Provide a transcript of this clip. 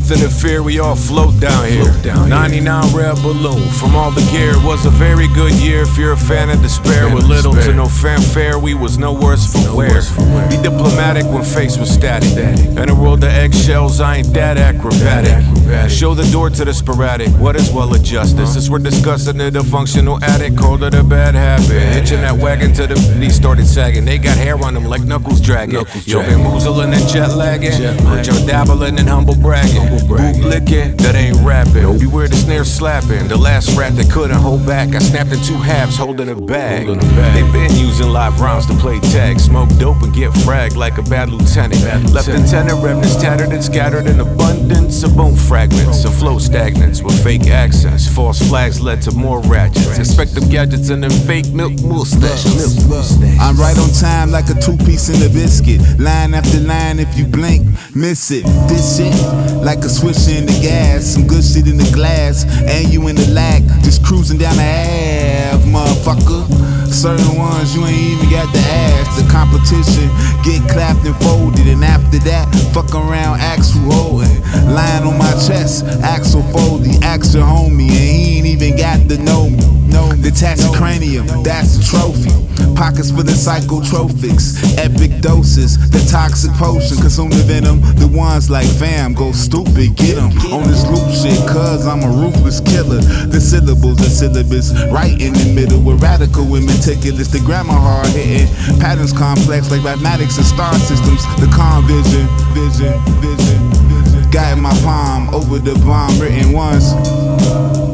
nothing to fear, we all float down here. 99 red balloon from all the gear. It was a very good year if you're a fan of despair. With little to no fanfare, we was no worse for wear. Be diplomatic when faced with static. In a world of eggshells, I ain't that acrobatic. Show the door to the sporadic. What is well adjusted? Since we're discussing it, a functional addict called it a bad habit. Hitching that wagon to the he started sagging. They got hair on them like knuckles dragging. Yo, been moozling and jet lagging. But you're dabbling and humble bragging. Bootlicking, that ain't rapping. Beware the snare slapping. The last rat that couldn't hold back. I snapped in two halves holding a bag. They've been using live rhymes to play tag. Smoke dope and get fragged like a bad lieutenant. Left antenna remnants tattered and scattered in abundance of bone fragments and flow stagnants with fake accents. False flags led to more ratchets. Expect them gadgets and them fake milk mustaches. I'm right on time like a two piece in a biscuit. Line after line, if you blink, miss it. This shit, like a switch in the gas. Some good shit in the glass, and you in the lack. Just cruising down the Ave, motherfucker. Certain ones you ain't even got to ask. The competition get clapped and folded, and after that, fuck around, who holding. Lying on my chest, Axel Foley, ask your homie, and he ain't even got to know me. No, detached cranium, that's the trophy. Pockets for the psychotropics, epic doses, the toxic potion, consume the venom. The ones like fam go stupid, get them on this loop shit, cuz I'm a ruthless killer. The syllables, the syllabus, right in the middle, with radical meticulous. The grammar hard hitting, patterns complex like mathematics and star systems. The calm vision, vision, vision, vision. In my palm over the bomb written once.